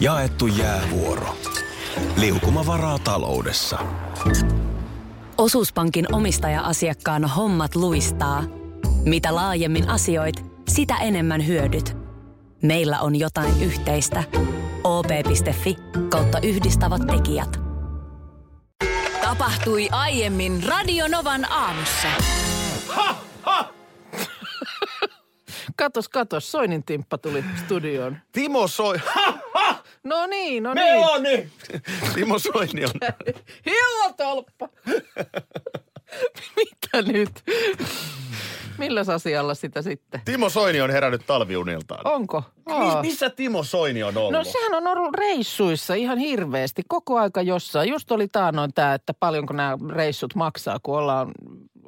Jaettu jäävuoro. Liukuma varaa taloudessa. Osuuspankin omistaja-asiakkaan hommat luistaa. Mitä laajemmin asioit, sitä enemmän hyödyt. Meillä on jotain yhteistä. op.fi kautta yhdistävät tekijät. Tapahtui aiemmin Radionovan aamussa. Katos, katos, Soinin timppa tuli studioon. Timo Soi... No niin, no Me niin. on nyt! Timo Soini on... Hillotolppa! Mitä nyt? Milläs asialla sitä sitten? Timo Soini on herännyt talviuniltaan. Onko? Aa. missä Timo Soini on ollut? No sehän on ollut reissuissa ihan hirveästi, koko aika jossain. Just oli taanoin tämä, että paljonko nämä reissut maksaa, kun ollaan,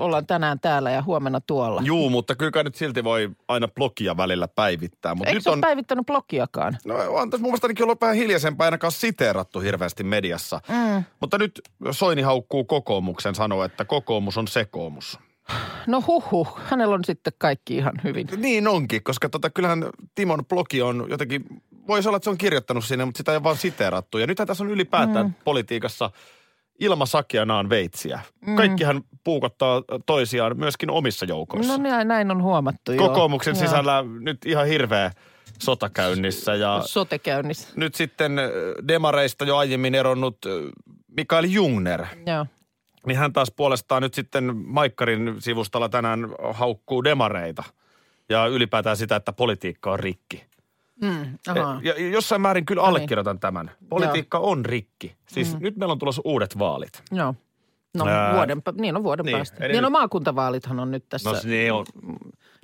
ollaan tänään täällä ja huomenna tuolla. Juu, mutta kyllä kai nyt silti voi aina blogia välillä päivittää. Mutta Eikö nyt se on... päivittänyt blogiakaan? No on tässä mun mielestä ainakin ollut vähän hiljaisempaa ainakaan siteerattu hirveästi mediassa. Mm. Mutta nyt Soini haukkuu kokoomuksen sanoa, että kokoomus on sekoomus. No huhu, hänellä on sitten kaikki ihan hyvin. Niin onkin, koska tota, kyllähän Timon blogi on jotenkin, voisi olla, että se on kirjoittanut sinne, mutta sitä ei ole vaan siteerattu. Ja nythän tässä on ylipäätään mm. politiikassa ilma sakianaan veitsiä. Mm. Kaikkihan puukottaa toisiaan myöskin omissa joukoissa. No näin, näin on huomattu. Kokoomuksen Joo. sisällä nyt ihan hirveä sota käynnissä ja Sote käynnissä. nyt sitten äh, demareista jo aiemmin eronnut äh, Mikael Jungner, Joo. niin hän taas puolestaan nyt sitten Maikkarin sivustalla tänään haukkuu demareita ja ylipäätään sitä, että politiikka on rikki. Mm, aha. Ja jossain määrin kyllä No niin. allekirjoitan tämän. Politiikka on rikki. Siis nyt meillä on tulossa uudet vaalit. Joo. No Ää, vuoden, niin on vuoden niin, päästä. eli Niin no maakuntavaalithan on nyt tässä. No ne on,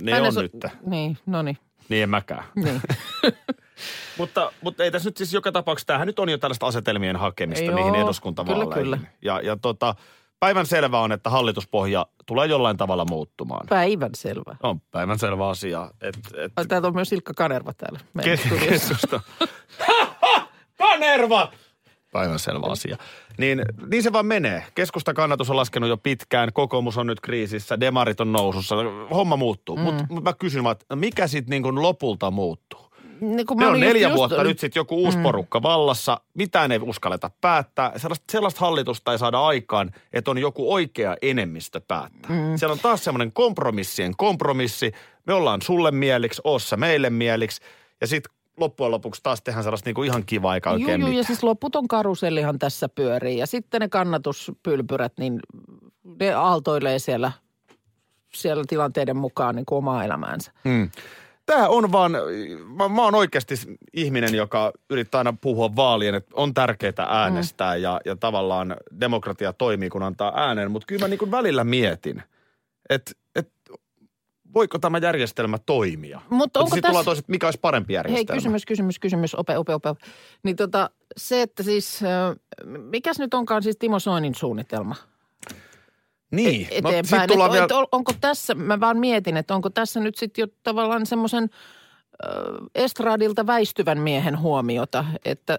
ne on so- nyt. Niin, no niin. Niin en mäkään. Niin. Mutta, mutta ei tässä nyt siis joka tapauksessa, tämähän nyt on jo tällaista asetelmien hakemista Joo, niihin eduskuntavaaleihin. kyllä, kyllä. Ja, ja tota, päivän selvä on, että hallituspohja tulee jollain tavalla muuttumaan. Päivän selvä. On päivän selvä asia. Et, et, Täältä on myös Ilkka Kanerva täällä. Ke- keskusta. Kanerva! Päivän selvä asia. Niin, niin se vaan menee. Keskustan kannatus on laskenut jo pitkään, kokoomus on nyt kriisissä, demarit on nousussa, homma muuttuu. Mm. Mutta mut mä kysyn vaan, mikä sitten niin lopulta muuttuu? Niin, kun Me on just- neljä just- vuotta nyt sitten joku uusi mm. porukka vallassa. Mitään ei uskalleta päättää. Sellaista, sellaista hallitusta ei saada aikaan, että on joku oikea enemmistö päättää. Mm. Siellä on taas semmoinen kompromissien kompromissi. Me ollaan sulle mieliksi, oossa meille mieliksi. Ja sitten loppujen lopuksi taas tehdään sellaista niinku ihan kivaa eikä oikein juu, ja mitään. siis loputon karusellihan tässä pyörii. Ja sitten ne kannatuspylpyrät, niin ne aaltoilee siellä, siellä tilanteiden mukaan niin kuin omaa elämäänsä. Mm. Tämä on vaan, mä, mä oon oikeasti ihminen, joka yrittää aina puhua vaalien, että on tärkeää äänestää mm. ja, ja tavallaan demokratia toimii, kun antaa äänen. Mutta kyllä mä niin välillä mietin, että et, voiko tämä järjestelmä toimia? Mutta onko tässä- toiset, mikä olisi parempi Hei, järjestelmä? kysymys, kysymys, kysymys, ope, ope, ope. Niin tota, se, että siis, mikäs nyt onkaan siis Timo Soinin suunnitelma? Niin, et- no, eteenpäin. Et, on, vielä, on- onko tässä, mä vaan mietin, että onko tässä nyt sitten jo tavallaan semmoisen estradilta väistyvän miehen huomiota, että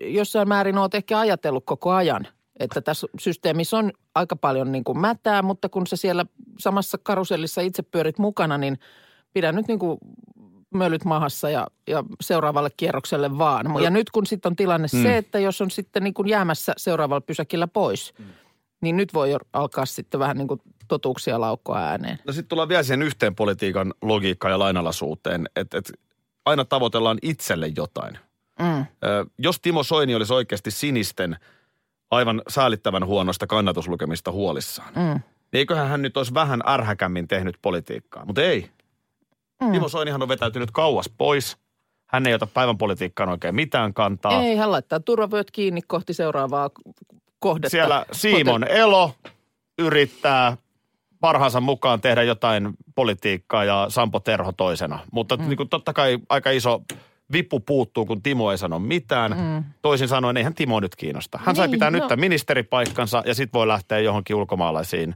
jossain määrin olet ehkä ajatellut koko ajan, että tässä systeemissä on aika paljon niin kuin mätää, mutta kun sä siellä samassa karusellissa itse pyörit mukana, niin pidä nyt niin kuin mölyt mahassa ja, ja seuraavalle kierrokselle vaan. Ja nyt kun sitten on tilanne mm. se, että jos on sitten niin kuin jäämässä seuraavalla pysäkillä pois, mm. Niin nyt voi jo alkaa sitten vähän niin kuin totuuksia laukkoa ääneen. no sitten tullaan vielä siihen yhteen politiikan logiikkaan ja lainalaisuuteen, että et aina tavoitellaan itselle jotain. Mm. Ö, jos Timo Soini olisi oikeasti sinisten aivan säälittävän huonosta kannatuslukemista huolissaan, Mm. niin eiköhän hän nyt olisi vähän ärhäkämmin tehnyt politiikkaa. Mutta ei. Mm. Timo Soinihan on vetäytynyt kauas pois. Hän ei ota päivän politiikkaan oikein mitään kantaa. Ei, hän laittaa turvavyöt kiinni kohti seuraavaa kohdetta. Siellä Simon Elo yrittää parhaansa mukaan tehdä jotain politiikkaa ja Sampo Terho toisena. Mutta mm. niin kuin totta kai aika iso vippu puuttuu, kun Timo ei sano mitään. Mm. Toisin sanoen, eihän Timo nyt kiinnosta. Hän sai Niin, pitää no. nyt tämän ministeripaikkansa ja sitten voi lähteä johonkin ulkomaalaisiin,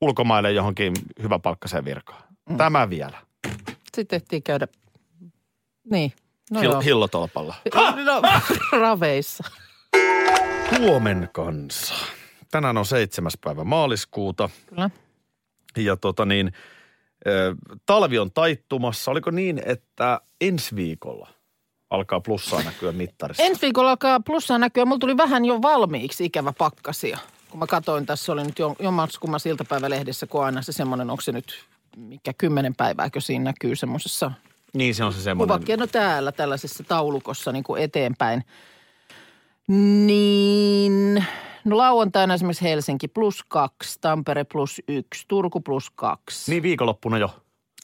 ulkomaille johonkin hyväpalkkaiseen virkaan. Mm. Tämä vielä. Sitten ehtii käydä, niin. No Hill- hillotolpalla. No, raveissa. Huomen kanssa. Tänään on seitsemäs päivä maaliskuuta Kyllä. ja tota niin, talvi on taittumassa. Oliko niin, että ensi viikolla alkaa plussaa näkyä mittarissa. Ensi viikolla alkaa plussaa näkyä. Mulla tuli vähän jo valmiiksi ikävä pakkasia. Kun mä katsoin, tässä oli nyt jo- jommaskummassa iltapäivälehdessä, kun aina se semmoinen, onko se nyt mikä kymmenen päivääkö siinä näkyy semmoisessa Niin se on se semmoinen. kuvakkeen, no täällä tällaisessa taulukossa niin kuin eteenpäin. Niin, no lauantaina esimerkiksi Helsinki plus kaksi, Tampere plus yksi, Turku plus kaksi. Niin viikonloppuna jo.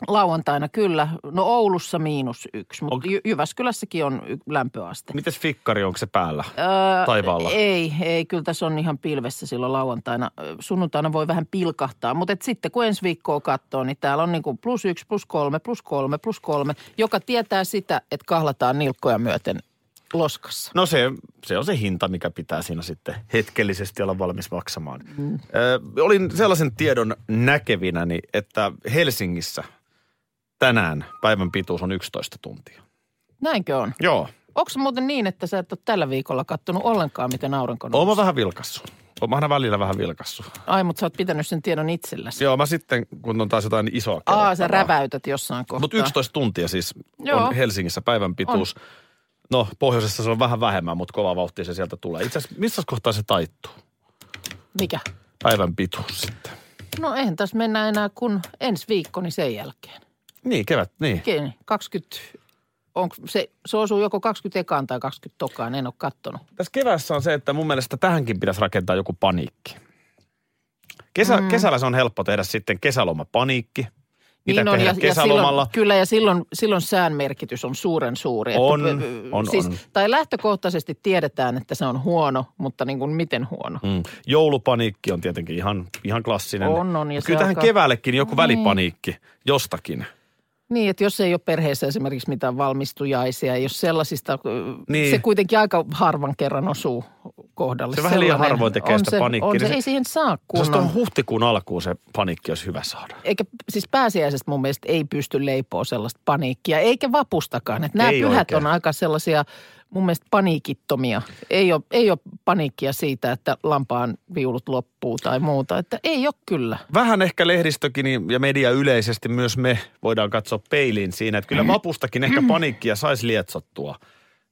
Lauantaina kyllä, no Oulussa miinus yksi, mutta Jy- Jyväskylässäkin on y- lämpöaste. Mites fikkari, onko se päällä? Öö, Taivaalla. Ei, ei, kyllä tässä on ihan pilvessä silloin lauantaina. Sunnuntaina voi vähän pilkahtaa, mutta et sitten kun ensi viikkoa katsoo, niin täällä on niin kuin plus yksi, plus kolme, plus kolme, plus kolme, joka tietää sitä, että kahlataan nilkkoja myöten loskassa. No se, se on se hinta, mikä pitää siinä sitten hetkellisesti olla valmis maksamaan. Mm. Ö, olin sellaisen tiedon näkevinäni, että Helsingissä tänään päivän pituus on 11 tuntia. Näinkö on? Joo. Onko se muuten niin, että sä et ole tällä viikolla kattonut ollenkaan, miten aurinko nousee? Oon mä vähän vilkassu. Oon mä aina välillä vähän vilkassu. Ai, mutta sä oot pitänyt sen tiedon itselläsi. Joo, mä sitten, kun on taas jotain isoa Aa, sä räväytät jossain kohtaa. Mutta 11 tuntia siis Joo. on Helsingissä päivän pituus. No, pohjoisessa se on vähän vähemmän, mutta kova vauhtia se sieltä tulee. Itse asiassa, missä kohtaa se taittuu? Mikä? Päivän pituus sitten. No eihän tässä mennä enää kun ensi viikko, niin sen jälkeen. Niin, kevät, niin. Okei, 20, onko se, se osuu joko 20 ekaan tai 20 tokaan, en ole kattonut. Tässä keväässä on se, että mun mielestä tähänkin pitäisi rakentaa joku paniikki. Kesä, mm. Kesällä se on helppo tehdä sitten kesälomapaniikki. Mitä Niin on, tehdä ja, ja silloin, kyllä, ja silloin, silloin sään merkitys on suuren suuri. On, että, on, siis, on. Tai lähtökohtaisesti tiedetään, että se on huono, mutta niin kuin miten huono. Mm. Joulupaniikki on tietenkin ihan, ihan klassinen. On, on, ja Kyllä tähän alkaa- keväällekin joku Niin. välipaniikki jostakin. Niin, että jos ei ole perheessä esimerkiksi mitään valmistujaisia, jos sellaisista, niin. se kuitenkin aika harvan kerran osuu kohdalle. Se vähän liian harvoin tekee on sitä se, paniikkia, On niin se, se- ei siihen saa Se kunnon. tuohon huhtikuun alkuun se paniikki olisi hyvä saada. Eikä siis pääsiäisestä mun mielestä ei pysty leipoa sellaista paniikkia, eikä vapustakaan. Että nämä Ei pyhät oikein. on aika sellaisia mun mielestä paniikittomia. Ei ole, ei ole paniikkia siitä, että lampaan viulut loppuu tai muuta. Että ei ole kyllä. Vähän ehkä lehdistökin ja media yleisesti myös me voidaan katsoa peiliin siinä, että kyllä vapustakin ehkä paniikkia saisi lietsottua.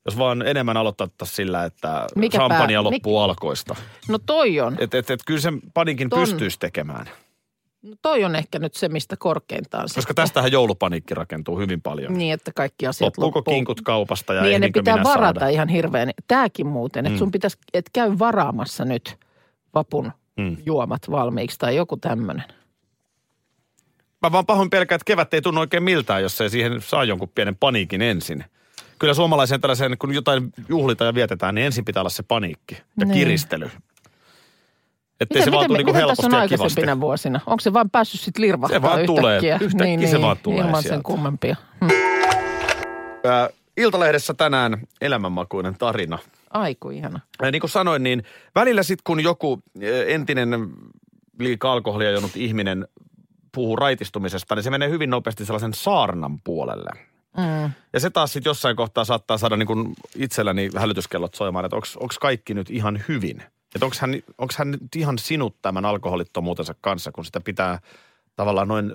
Jos vaan enemmän aloitettaisiin sillä, että Mikä champagnea pää- loppuu alkoista. No toi on. Että et, et kyllä sen paniikin Ton- pystyisi tekemään. No toi on ehkä nyt se, mistä korkeintaan Koska sitten. tästähän joulupaniikki rakentuu hyvin paljon. Niin, että kaikki asiat Loppuuko loppuu. kinkut kaupasta ja Niin, ne pitää varata saada? ihan hirveän. Tämäkin muuten, että Mm. sun pitäisi, että käy varaamassa nyt vapun Mm. juomat valmiiksi tai joku tämmöinen. Mä vaan pahoin pelkään, että kevät ei tunnu oikein miltään, jos ei siihen saa jonkun pienen paniikin ensin. Kyllä suomalaisen tällaisen, kun jotain juhlitaan ja vietetään, niin ensin pitää olla se paniikki ja Niin. kiristely. Ettei se vaan tule niinku helposti tässä on ja kivasti. aikaisempina vuosina? Onko se vaan päässyt sitten lirvahtaa Se vaan tulee. yhtäkkiä? Yhtäkkiä se vaan tulee Ilman sieltä. sen kummempia. Hm. Ää, Iltalehdessä tänään elämänmakuinen tarina. Aiku ihana. Ja niin kuin sanoin, niin välillä sitten kun joku entinen liikaa alkoholia juonut ihminen puhuu raitistumisesta, niin se menee hyvin nopeasti sellaisen saarnan puolelle. Mm. Ja se taas sitten jossain kohtaa saattaa saada niin kuin itselläni hälytyskellot soimaan, että onko kaikki nyt ihan hyvin. Että onko hän, onks hän nyt ihan sinut tämän alkoholittomuutensa kanssa, kun sitä pitää tavallaan noin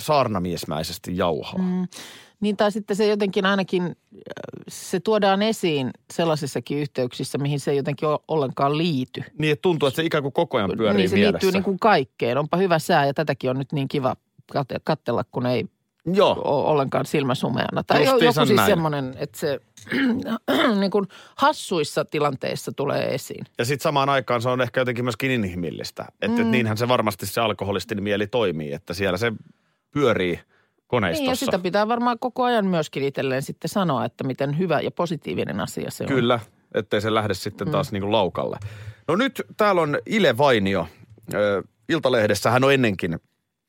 saarnamiesmäisesti jauhaa. Mm. Niin tai sitten se jotenkin ainakin, äh, se tuodaan esiin sellaisissakin yhteyksissä, mihin se ei jotenkin ollenkaan liity. Niin, että tuntuu, että se ikään kuin koko ajan pyörii niin se mielessä. liittyy niin kuin kaikkeen. Onpa hyvä sää ja tätäkin on nyt niin kiva katsella, kun ei Joo. ollenkaan silmäsumeana. Tai Justiinsa joku siis näin. semmoinen, että se niin kuin hassuissa tilanteissa tulee esiin. Ja sitten samaan aikaan se on ehkä jotenkin myöskin inhimillistä. Että mm. niinhän se varmasti se alkoholistin mieli toimii, että siellä se pyörii koneistossa. Niin ja sitä pitää varmaan koko ajan myöskin itselleen sitten sanoa, että miten hyvä ja positiivinen asia se on. Kyllä, ettei se lähde sitten taas mm. niin kuin laukalle. No nyt täällä on Ile Vainio. Iltalehdessä hän on ennenkin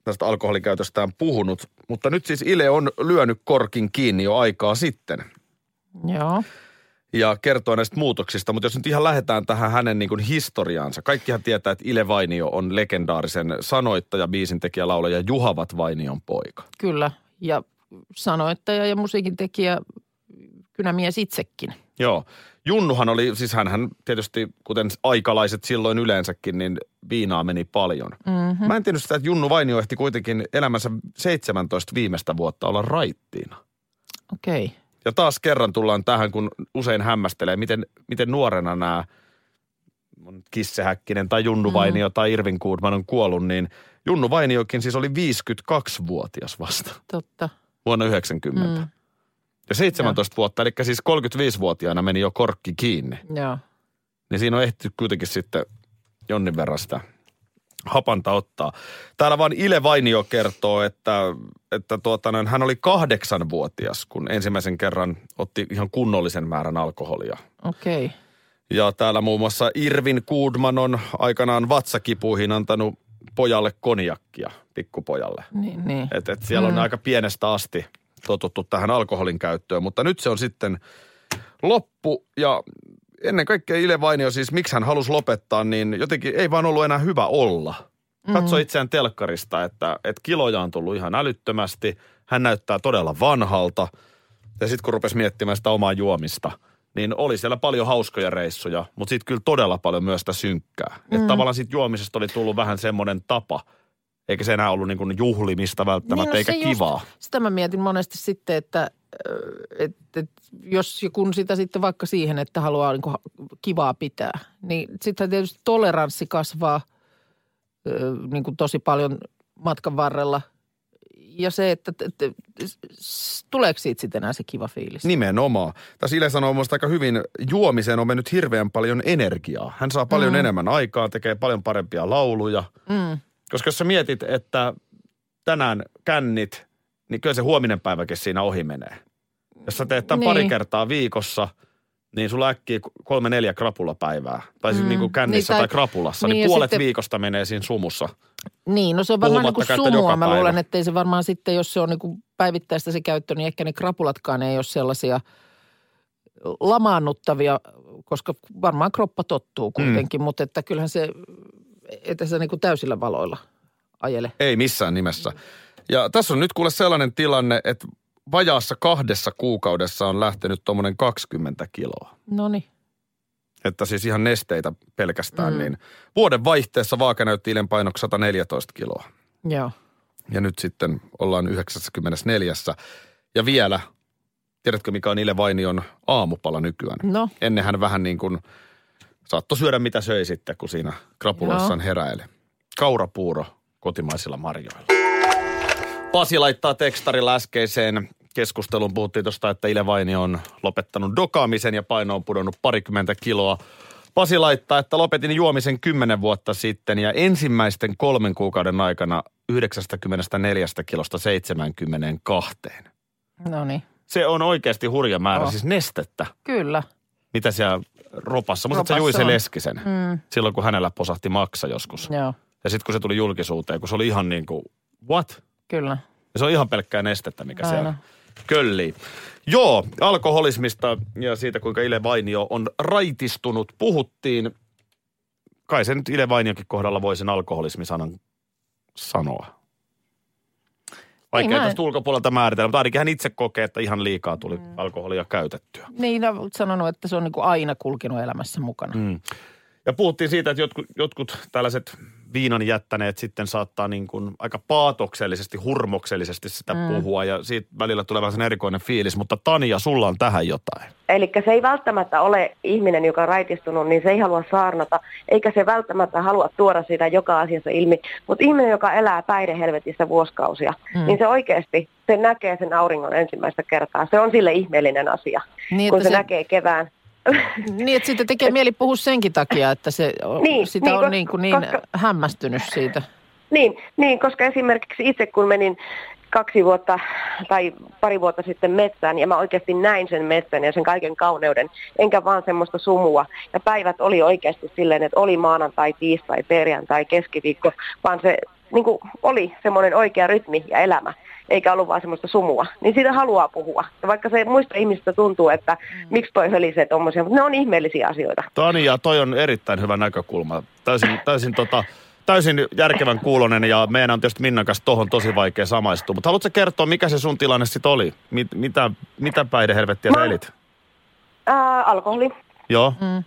tästä alkoholikäytöstään puhunut, mutta nyt siis Ile on lyönyt korkin kiinni jo aikaa sitten Joo. ja kertoo näistä muutoksista. Mutta jos nyt ihan lähdetään tähän hänen niin kuin historiaansa. Kaikkihan tietää, että Ile Vainio on legendaarisen sanoittaja, biisintekijä, laulaja Juhavat Vainion poika. Kyllä. Ja sanoittaja ja musiikin tekijä, kynämies itsekin. Joo. Junnuhan oli, siis hän tietysti, kuten aikalaiset silloin yleensäkin, niin viinaa meni paljon. Mm-hmm. Mä en tiennyt sitä, että Junnu Vainio ehti kuitenkin elämänsä 17 viimeistä vuotta olla raittiina. Okei. Ja taas kerran tullaan tähän, kun usein hämmästelee, miten, miten nuorena nämä Kisse Häkkinen tai Junnu Mm. Vainio tai Irvin Goodman on kuollut, niin Junnu Vainiokin siis oli 52-vuotias vasta Totta. vuonna 90. Mm. Ja 17 vuotta, eli siis 35-vuotiaana meni jo korkki kiinni. Joo. Niin siinä on ehty kuitenkin sitten jonnin verran sitä hapanta ottaa. Täällä vaan Ile Vainio kertoo, että, että tuota, noin, hän oli kahdeksanvuotias, kun ensimmäisen kerran otti ihan kunnollisen määrän alkoholia. Okei. Okay. Ja täällä muun muassa Irvin Kuudman on aikanaan vatsakipuihin antanut pojalle konjakkia, pikkupojalle. Niin, niin. Et, et siellä on Mm. aika pienestä asti totuttu tähän alkoholin käyttöön, mutta nyt se on sitten loppu ja ennen kaikkea Ile Vainio siis, miksi hän halusi lopettaa, niin jotenkin ei vaan ollut enää hyvä olla. Katso itseään telkkarista, että, että kiloja on tullut ihan älyttömästi. Hän näyttää todella vanhalta. Ja sitten kun rupesi miettimään sitä omaa juomista, niin oli siellä paljon hauskoja reissuja, mutta sitten kyllä todella paljon myös sitä synkkää. Mm. Että tavallaan siitä juomisesta oli tullut vähän semmoinen tapa, eikä se enää ollut niin kuin juhlimista välttämättä, no eikä kivaa. Just, sitä mä mietin monesti sitten, että et, et, jos ja kun sitä sitten vaikka siihen, että haluaa niin kuin kivaa pitää, niin sitten tietysti toleranssi kasvaa niin kuin tosi paljon matkan varrella. Ja se, että, että s- tuleeko siitä sitten enää se kiva fiilis? Nimenomaan. Tässä Ile sanoo musta aika hyvin, juomiseen on mennyt hirveän paljon energiaa. Hän saa paljon mm. enemmän aikaa, tekee paljon parempia lauluja. Mm. Koska jos sä mietit, että tänään kännit, niin kyllä se huominen päiväkin siinä ohi menee. Jos sä teet tämän Niin. pari kertaa viikossa, niin sulla äkkiä kolme neljä krapulapäivää. Tai siis Mm. niin kuin kännissä Niin, tai, tai- krapulassa, niin niin, puolet sitten- viikosta menee siinä sumussa. Niin, no se on varmaan niin kuin sumua. Mä luulen, että ei se varmaan sitten, jos se on niin kuin päivittäistä se käyttö, niin ehkä ne krapulatkaan ei ole sellaisia lamaannuttavia, koska varmaan kroppa tottuu kuitenkin, mm. mutta että kyllähän se, että se niin kuin täysillä valoilla ajele. Ei missään nimessä. Ja tässä on nyt kuule sellainen tilanne, että vajaassa kahdessa kuukaudessa on lähtenyt tuommoinen 20 kiloa. No niin. Että siis ihan nesteitä pelkästään, Mm. niin vuoden vaihteessa vaaka näytti Ilen painoksi 114 kiloa. Joo. Ja nyt sitten ollaan 94. Ja vielä, tiedätkö mikä on Ile Vainion aamupala nykyään? No, Ennen hän vähän niin kuin saattoi syödä mitä söi sitten, kun siinä krapuloissaan heräili. Kaurapuuro kotimaisilla marjoilla. Pasi laittaa tekstarilla äskeiseen keskusteluun. Puhuttiin tuosta, että Ile Vainio on lopettanut dokaamisen ja paino on pudonnut parikymmentä kiloa. Pasi laittaa, että lopetin juomisen kymmenen vuotta sitten ja ensimmäisten kolmen kuukauden aikana 94 kilosta 72. no niin. Se on oikeasti hurja määrä, Oh. siis nestettä Kyllä. mitä siellä ropassa. Muistatko sä Ropassa Juise. Leskisen? Mm, Silloin kun hänellä posahti maksa joskus. joo, Ja sitten kun se tuli julkisuuteen, kun se oli ihan niin kuin, what? kyllä. Ja se on ihan pelkkää nestettä, mikä Aina. siellä köllii. Joo, alkoholismista ja siitä, kuinka Ile Vainio on raitistunut, puhuttiin. Kai se nyt Ile Vainiokin kohdalla voi sen alkoholismisanan sanoa. Vaikea Niin, tästä ulkopuolelta määritellä, mutta ainakin hän itse kokee, että ihan liikaa tuli alkoholia käytettyä. Niin, no, olet sanonut, että se on niin kuin aina kulkenut elämässä mukana. Mm. Ja puhuttiin siitä, että jotkut, jotkut tällaiset viinan jättäneet sitten saattaa niin kuin aika paatoksellisesti, hurmoksellisesti sitä mm. puhua ja siitä välillä tulee vähän sen erikoinen fiilis. Mutta Tania, sulla on tähän jotain. Eli se ei välttämättä ole ihminen, joka on raitistunut, niin se ei halua saarnata, eikä se välttämättä halua tuoda sitä joka asiassa ilmi. Mutta ihminen, joka elää päihdehelvetissä vuosikausia, Mm. niin se oikeasti, se näkee sen auringon ensimmäistä kertaa. Se on sille ihmeellinen asia, Niin, kun se, se, näkee kevään. Niin, että sitten tekee mieli puhua senkin takia, että se, Niin, sitä niin, on koska- niin, kuin niin koska- hämmästynyt siitä. Niin, niin, koska esimerkiksi itse kun menin kaksi vuotta tai pari vuotta sitten metsään ja mä oikeasti näin sen metsän ja sen kaiken kauneuden, enkä vaan semmoista sumua. Ja päivät oli oikeasti silleen, että oli maanantai, tiistai, perjantai, keskiviikko, vaan se niin kuin oli semmoinen oikea rytmi ja elämä, eikä ollut vaan semmoista sumua. Niin siitä haluaa puhua. Ja vaikka se muista ihmisistä tuntuu, että miksi toi hölisee tommosia, mutta ne on ihmeellisiä asioita. Tania, toi on erittäin hyvä näkökulma. Täysin, täysin, tota, täysin järkevän kuulonen ja meidän on tietysti Minnan kanssa tohon tosi vaikea samaistua. Mutta haluatko kertoa, mikä se sun tilanne sitten oli? Mit, mitä, mitä päihdehelvettiä Mä- elit? Ää, alkoholi. Joo. Mm.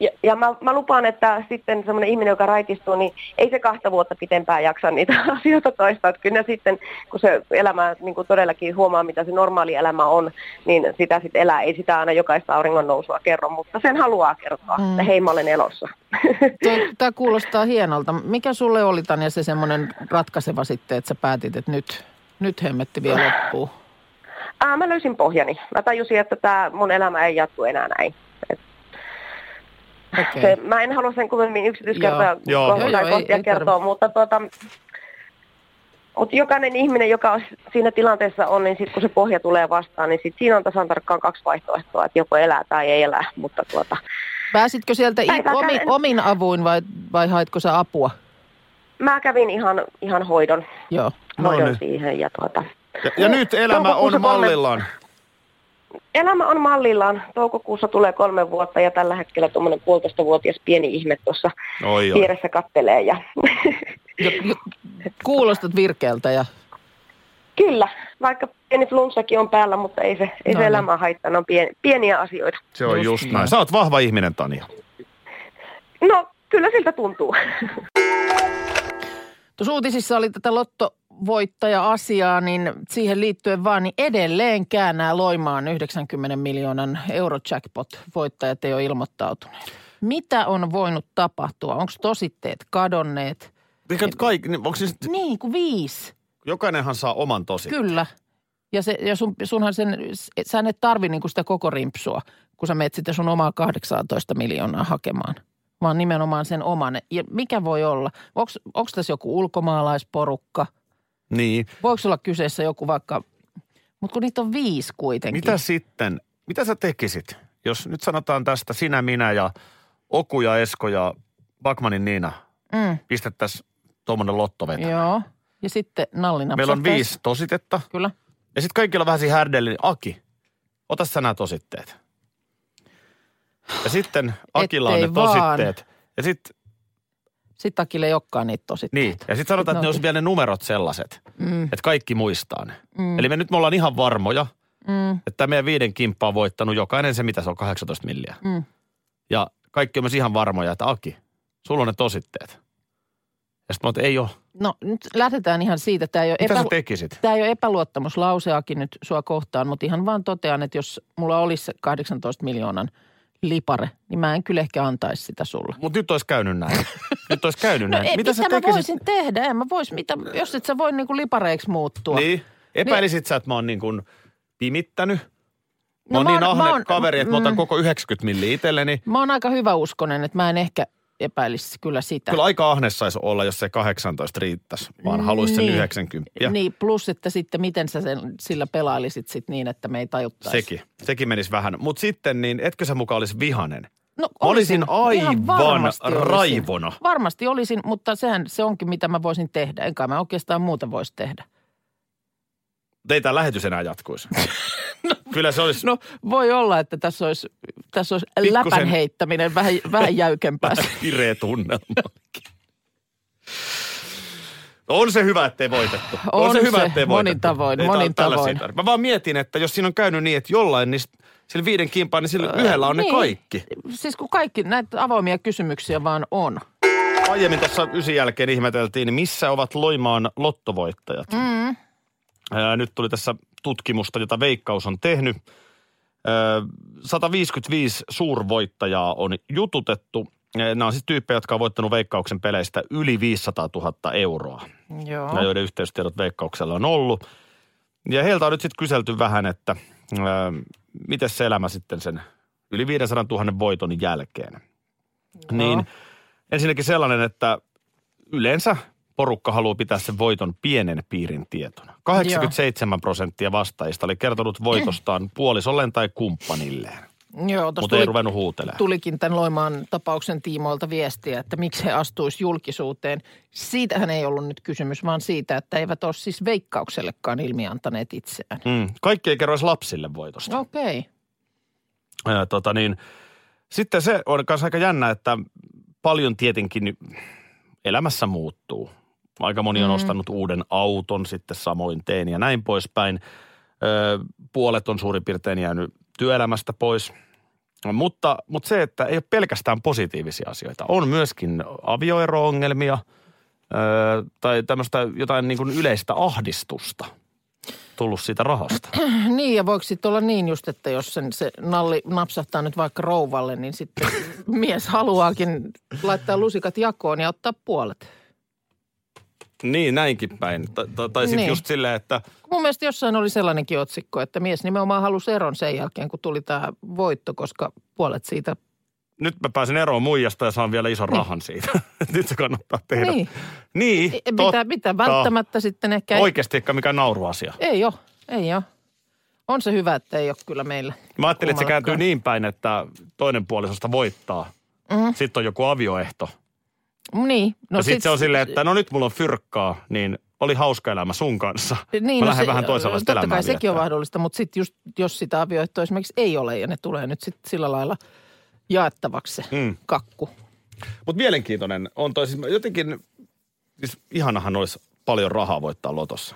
Ja, ja mä, mä lupaan, että sitten semmoinen ihminen, joka raitistuu, niin ei se kahta vuotta pitempään jaksa niitä asioita toistaa. Että kyllä sitten, kun se elämä niin kuin todellakin huomaa, mitä se normaali elämä on, niin sitä sitten elää. Ei sitä aina jokaista auringon nousua kerro, mutta sen haluaa kertoa, mm. että hei mä olen elossa. Tämä kuulostaa hienolta. Mikä sulle oli Tanja se semmoinen ratkaiseva sitten, että sä päätit, että nyt, nyt hemmetti vielä loppuu? Ää, mä löysin pohjani. Mä tajusin, että tämä mun elämä ei jatku enää näin. Et Okei. se, mä en halua sen kummemmin yksityiskertoja Joo. ko- Joo, tai joo, ei- kohtia ei kertoa, mutta tuota, mutta jokainen ihminen, joka siinä tilanteessa on, niin sitten kun se pohja tulee vastaan, niin sit siinä on tasan tarkkaan kaksi vaihtoehtoa, että joko elää tai ei elää. Mutta tuota, Pääsitkö sieltä i- Päivää omi, käden. omin avuin vai, vai haitko sä apua? mä kävin ihan, ihan hoidon, Joo. No hoidon niin. siihen. Ja tuota, Ja, ja nyt elämä on kolme- mallillaan. Elämä on mallillaan. Toukokuussa tulee kolme vuotta ja tällä hetkellä tuommoinen puolitoista vuotias pieni ihme tuossa Oi, oi. vieressä kattelee. Ja kuulostat virkeältä ja Kyllä, vaikka pieni flunssakin on päällä, mutta ei se, ei No se niin. elämä haittaa, ne on pien, pieniä asioita. Se on Just just, näin. Sä oot vahva ihminen, Tania. No, kyllä siltä tuntuu. Tuossa uutisissa oli tätä lottovoittaja-asiaa, niin siihen liittyen vaan, niin edelleenkään nämä Loimaan 90 miljoonan eurojackpot-voittajat ei ole ilmoittautuneet. Mitä on voinut tapahtua? Onko tositteet kadonneet? Eikä kaikki, niin onko siis, Niin, kuin viisi. jokainenhan saa oman tosi. Kyllä. Ja, se, ja sun, sunhan sen, sä et tarvi niinku sitä koko rimpsua, kun sä menet sitten sun omaa 18 miljoonaa hakemaan. Vaan nimenomaan sen oman. Ja mikä voi olla? Onko tässä joku ulkomaalaisporukka? Niin. Voiko olla kyseessä joku vaikka, mutta kun niitä on viisi kuitenkin. Mitä sitten, mitä sä tekisit, jos nyt sanotaan tästä sinä, minä ja Oku ja Esko ja Bakmanin Niina Mm, pistettäisiin tuommoinen lottoveto. joo. Ja sitten nallina. Meillä on viisi tositetta. Kyllä. Ja sitten kaikilla on vähän siinä härdellä, niin Aki, ota sä nämä tositteet. Ja sitten Akilla on ne vaan. tositteet. Ja sitten, Sitten Akille ei olekaan niitä tosi. niin, ja sitten sanotaan, Sit että ne olisi vielä ne numerot sellaiset, Mm, että kaikki muistaa ne. mm, Eli me nyt me ollaan ihan varmoja, mm, että tämä meidän viiden kimppa on voittanut jokainen se, mitä se on, 18 milliä. mm. Ja kaikki on myös ihan varmoja, että Aki, sulla on ne tositteet. Ja sitten mä että ei ole. No nyt lähdetään ihan siitä, että tämä ei ole, Mitä epä, sä tekisit? tämä ei ole epäluottamuslauseakin nyt sua kohtaan, mutta ihan vaan totean, että jos mulla olisi se 18 miljoonan lipare, niin mä en kyllä ehkä antaisi sitä sulle. Mutta nyt olisi käynyt näin. nyt olisi käynyt No näin. ei, mitä, sä mä tekisit? voisin tehdä? En mä vois, mitä, jos et sä voi niinku lipareiksi muuttua. Niin. Epäilisit sä, että mä oon niin kuin pimittänyt? Mä No oon mä niin ahne oon- kaveri, että mä otan mm. koko 90 milliä itselleni. Mä oon aika hyvä uskonen, että mä en ehkä epäilisi kyllä sitä. Kyllä aika ahne saisi olla, jos se 18 riittäisi, vaan haluaisi sen Niin. 90. Niin, plus että sitten miten sä sen, sillä pelailisit sit niin, että me ei tajuttaisi. Sekin, sekin menisi vähän. Mutta sitten, niin etkö sä mukaan olisi vihanen? No, olisin Ihan aivan varmasti olisin. raivona. Varmasti olisin, mutta sehän se onkin, mitä mä voisin tehdä. Enkä mä oikeastaan muuta voisi tehdä. Ei tämä lähetys enää jatkuisi. Kyllä se olisi No voi olla, että tässä olisi, tässä olisi Pikkusen- läpän heittäminen vähän, vähän jäykempää. kireä tunnelma. On se hyvä, ettei voitettu. On se hyvä, se, ettei monin voitettu. tavoin, Ei monin tavoin. Mä vaan mietin, että jos siinä on käynyt niin, että jollain niistä, sillä viiden kimpaan, niin sillä yhdellä on ne niin. kaikki. Siis kun kaikki näitä avoimia kysymyksiä vaan on. Aiemmin tuossa ysin jälkeen ihmeteltiin, niin missä ovat Loimaan lottovoittajat. Mm. Ää, nyt tuli tässä tutkimusta, jota Veikkaus on tehnyt. Ää, 155 suurvoittajaa on jututettu. Nämä on siis tyyppejä, jotka on voittanut Veikkauksen peleistä yli 500 000 euroa. Joo. joiden yhteystiedot Veikkauksella on ollut. Ja heiltä on nyt sitten kyselty vähän, että ää, miten se elämä sitten sen yli 500 000 voiton jälkeen. Niin ensinnäkin sellainen, että yleensä porukka haluaa pitää sen voiton pienen piirin tietona. 87 prosenttia vastaajista oli kertonut voitostaan puolisolleen tai kumppanilleen, Joo, mutta ei tuli, ruvennut huutelemaan. tulikin tämän Loimaan tapauksen tiimoilta viestiä, että miksi he astuisi julkisuuteen. Siitähän ei ollut nyt kysymys, vaan siitä, että eivät ole siis veikkauksellekaan ilmiantaneet itseään. Mm, kaikki ei kerro edes lapsille voitosta. Okei. Ää, tota niin, sitten se on myös aika jännä, että paljon tietenkin elämässä muuttuu. Aika moni on Mm. ostanut uuden auton, sitten samoin teen ja näin poispäin. Öö, puolet on suurin piirtein jäänyt työelämästä pois. Mutta, mutta se, että ei ole pelkästään positiivisia asioita. On myöskin avioero-ongelmia öö, tai tämmöistä jotain niin kuin yleistä ahdistusta tullut siitä rahasta. Niin, ja voiko sitten olla niin just, että jos sen, se nalli napsahtaa nyt vaikka rouvalle, niin sitten mies haluaakin laittaa lusikat jakoon ja ottaa puolet. Niin, näinkin päin. Tai, tai, sitten Niin. just silleen, että Mun mielestä jossain oli sellainenkin otsikko, että mies nimenomaan halusi eron sen jälkeen, kun tuli tämä voitto, koska puolet siitä... nyt mä pääsen eroon muijasta ja saan vielä ison rahan siitä. nyt se kannattaa tehdä. Niin. Niin, Mitä, mitä välttämättä sitten ehkä... Oikeasti eikä mikään nauruasia. ei ole, ei ole. On se hyvä, että ei ole kyllä meillä. Mä ajattelin, että se kääntyy niin päin, että toinen puolisosta voittaa. Mm. Sitten on joku avioehto. Niin. No ja sitten se on silleen, että no nyt mulla on fyrkkaa, niin oli hauska elämä sun kanssa. Niin, Mä no lähden se- vähän toisenlaista Totta elämää kai sekin on viettää. mahdollista, mutta sitten just, jos sitä avioehtoa esimerkiksi ei ole ja ne tulee nyt sitten sillä lailla jaettavaksi se Mm. kakku. Mutta mielenkiintoinen on toi siis jotenkin, siis ihanahan olisi paljon rahaa voittaa lotossa.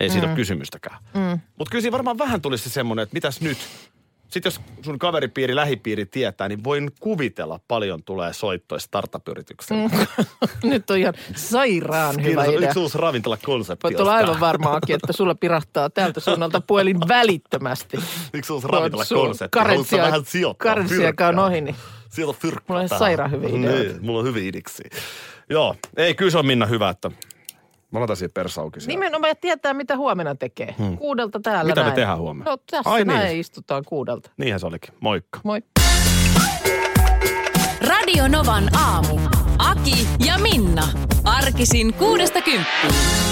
Ei siitä ole kysymystäkään. Mm. Mutta kyllä siinä varmaan vähän tulisi se semmoinen, että mitäs nyt? Sitten jos sun kaveripiiri, lähipiiri tietää, niin voin kuvitella paljon tulee soittoja startup-yritykselle. Mm. Nyt on ihan sairaan hyvä idea. Yksi uusi ravintolakonsepti. Voit olla aivan varmaakin, että sulla pirahtaa täältä suunnalta puhelin välittömästi. Yksi uusi ravintolakonsepti. karenssia- vähän sijoittaa karenssiaika on fyrkkaa? ohi, niin Sieltä on fyrkkaa Mulla on sairaan hyviä ideoita. Niin, mulla on hyviä idiksi. Joo, ei kyllä se on Minna hyvä, että mä laitan siihen persaukin siellä. nimenomaan ja tietää, mitä huomenna tekee. Hmm. Kuudelta täällä Mitä me näin. tehdään huomenna? No tässä Ai niin. näin istutaan kuudelta. Niinhän se olikin. Moikka. Moi. Radio Novan aamu. Aki ja Minna. Arkisin kuudesta kymppiin.